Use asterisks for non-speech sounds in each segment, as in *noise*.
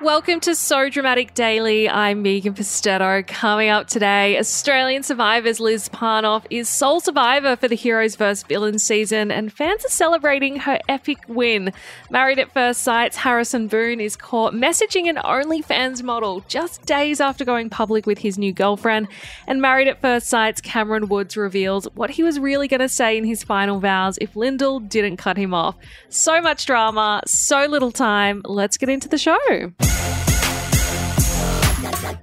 Welcome to So Dramatic Daily. I'm Megan Pustetto. Coming up today, Australian Survivors Liz Parnov is sole survivor for the Heroes vs. Villains season, and fans are celebrating her epic win. Married at First Sight's Harrison Boon is caught messaging an OnlyFans model just days after going public with his new girlfriend. And Married at First Sight's Cameron Woods reveals what he was really going to say in his final vows if Lyndall didn't cut him off. So much drama, so little time. Let's get into the show.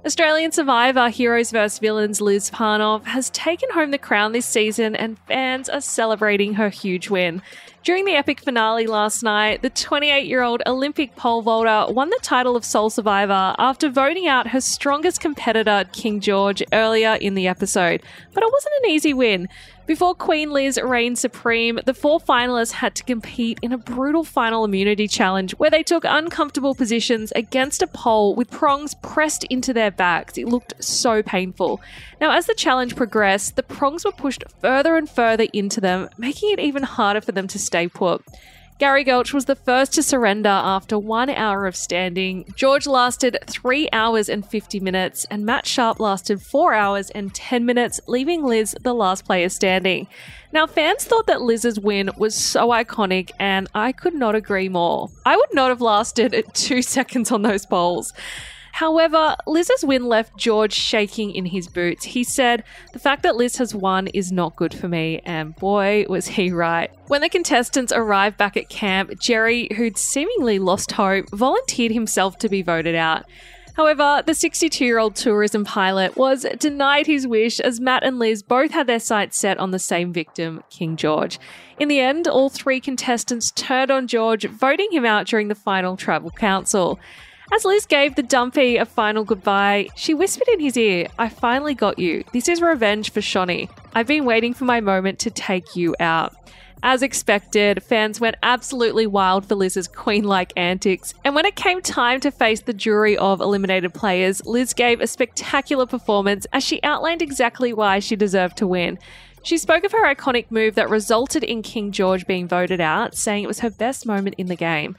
Australian Survivor Heroes vs. Villains Liz Parnov has taken home the crown this season, and fans are celebrating her huge win. During the epic finale last night, the 28 year old Olympic pole vaulter won the title of sole survivor after voting out her strongest competitor, King George, earlier in the episode. But it wasn't an easy win. Before Queen Liz reigned supreme, the four finalists had to compete in a brutal final immunity challenge where they took uncomfortable positions against a pole with prongs pressed into their backs. It looked so painful. Now, as the challenge progressed, the prongs were pushed further and further into them, making it even harder for them to stay put. Gerry Geltch was the first to surrender after one hour of standing. George lasted three hours and 50 minutes, and Matt Sharp lasted four hours and 10 minutes, leaving Liz the last player standing. Now, fans thought that Liz's win was so iconic, and I could not agree more. I would not have lasted *laughs* two seconds on those poles. However, Liz's win left George shaking in his boots. He said, The fact that Liz has won is not good for me, and boy, was he right. When the contestants arrived back at camp, Gerry, who'd seemingly lost hope, volunteered himself to be voted out. However, the 62 year old tourism pilot was denied his wish as Matt and Liz both had their sights set on the same victim, King George. In the end, all three contestants turned on George, voting him out during the final tribal council. As Liz gave the dumpy a final goodbye, she whispered in his ear, I finally got you. This is revenge for Shonee. I've been waiting for my moment to take you out. As expected, fans went absolutely wild for Liz's queen like antics, and when it came time to face the jury of eliminated players, Liz gave a spectacular performance as she outlined exactly why she deserved to win. She spoke of her iconic move that resulted in King George being voted out, saying it was her best moment in the game.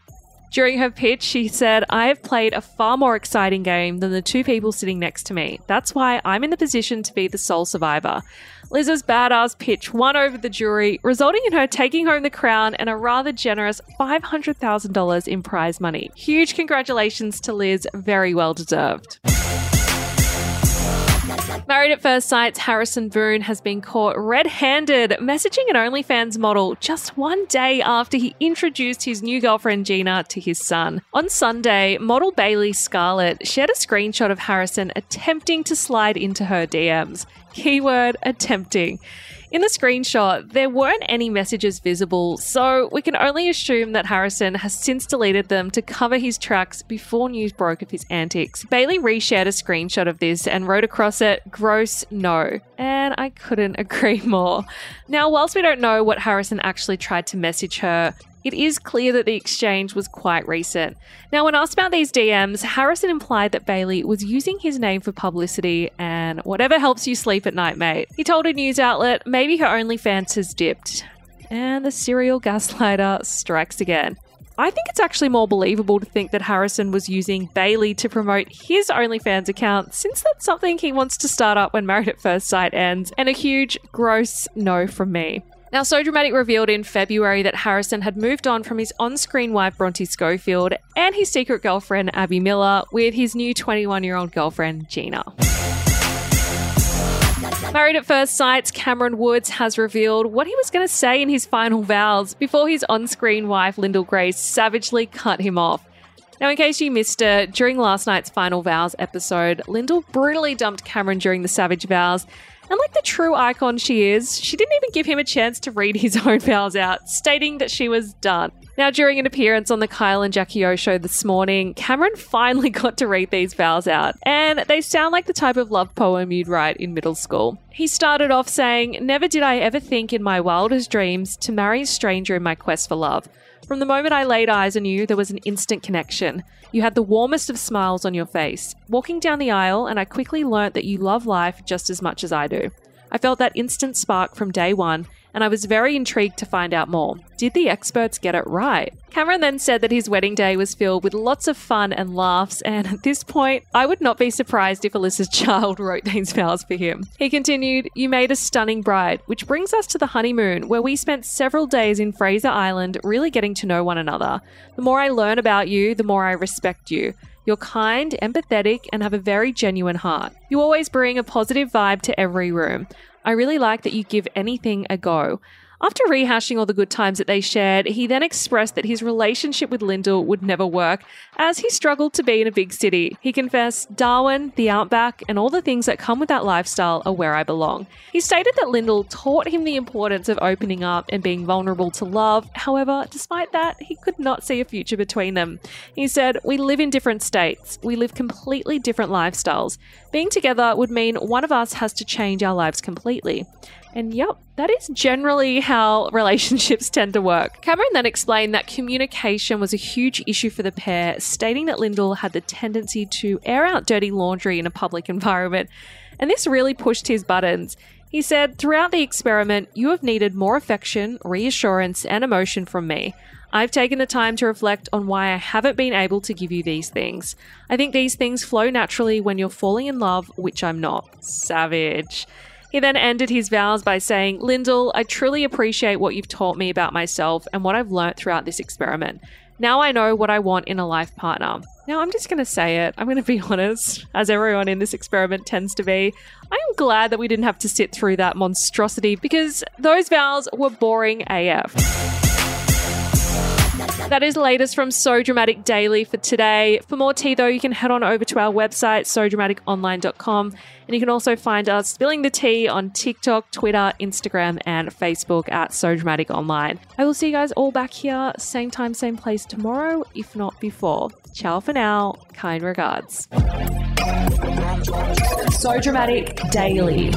During her pitch, she said, I have played a far more exciting game than the two people sitting next to me. That's why I'm in the position to be the sole survivor. Liz's badass pitch won over the jury, resulting in her taking home the crown and a rather generous $500,000 in prize money. Huge congratulations to Liz, very well deserved. Married at First Sight's Harrison Boon has been caught red handed messaging an OnlyFans model just one day after he introduced his new girlfriend Gina to his son. On Sunday, model Bailey Scarlett shared a screenshot of Harrison attempting to slide into her DMs. Keyword attempting. In the screenshot, there weren't any messages visible, so we can only assume that Harrison has since deleted them to cover his tracks before news broke of his antics. Bailey reshared a screenshot of this and wrote across it, gross no. And I couldn't *laughs* agree more. Now, whilst we don't know what Harrison actually tried to message her, it is clear that the exchange was quite recent. Now, when asked about these DMs, Harrison implied that Bailey was using his name for publicity and whatever helps you sleep at night, mate. He told a news outlet maybe her OnlyFans has dipped. And the serial gaslighter strikes again. I think it's actually more believable to think that Harrison was using Bailey to promote his OnlyFans account, since that's something he wants to start up when Married at First Sight ends, and a huge, gross no from me. Now, So Dramatic revealed in February that Harrison had moved on from his on screen wife Bronte Schofield and his secret girlfriend Abby Miller with his new 21 year old girlfriend Gina. Married at First Sight's Cameron Woods has revealed what he was going to say in his final vows before his on screen wife Lyndall Grace savagely cut him off. Now, in case you missed it, during last night's final vows episode, Lyndall brutally dumped Cameron during the savage vows And like the true icon she is, she didn't even give him a chance to read his *laughs* own vows out, stating that she was done. Now, during an appearance on the Kyle and Jackie O show this morning, Cameron *laughs* finally got to read these vows out, and they sound like the type of love poem you'd write in middle school. He started off saying, Never did I ever think in my wildest dreams to marry a stranger in my quest for love. From the moment I laid eyes on you, there was an instant connection. You had the warmest of smiles on your face. Walking down the aisle, and I quickly learnt that you love life just as much as I do. I felt that instant spark from day one, and I was very intrigued to find out more. Did the experts get it right? Cameron then said that his wedding day was filled with lots of fun and laughs, and at this point, I would not be surprised if Alyssa's *laughs* child wrote these vows for him. He continued, You made a stunning bride, which brings us to the honeymoon, where we spent several days in Fraser Island really getting to know one another. The more I learn about you, the more I respect you. You're kind, empathetic, and have a very genuine heart. You always bring a positive vibe to every room. I really like that you give anything a go. After rehashing all the good times that they shared, he then expressed that his relationship with Lyndall would never work, as he struggled to be in a big city. He confessed, Darwin, the outback, and all the things that come with that lifestyle are where I belong. He stated that Lyndall taught him the importance of opening up and being vulnerable to love. However, despite that, he could not see a future between them. He said, We live in different states, we live completely different lifestyles. Being together would mean one of us has to change our lives completely. And yep, that is generally how *laughs* relationships tend to work. Cameron then explained that communication was a huge issue for the pair, stating that Lyndall had the tendency to air out dirty laundry in a public *laughs* environment, and this really pushed his buttons. He said, Throughout the experiment, you have needed more affection, reassurance, and emotion from me. I've taken the time to reflect on why I haven't been able to give you these things. I think these things flow naturally when you're falling in love, which I'm not. Savage. He then ended his vows by saying, Lyndall, I truly appreciate what you've taught me about myself and what I've learnt throughout this experiment. Now I know what I want in a life partner. Now I'm just going to say it. I'm going to be *laughs* honest, as everyone in this experiment tends to be. I am glad that we didn't have to sit through that monstrosity because those vows were boring AF. That is latest from So Dramatic Daily for today. For more tea, though, you can head on over to our website, sodramaticonline.com. And you can also find us spilling the tea on TikTok, Twitter, Instagram, and Facebook at So Dramatic Online. I will see you guys all back here, same time, same place tomorrow, if not before. Ciao for now. Kind regards. So Dramatic Daily.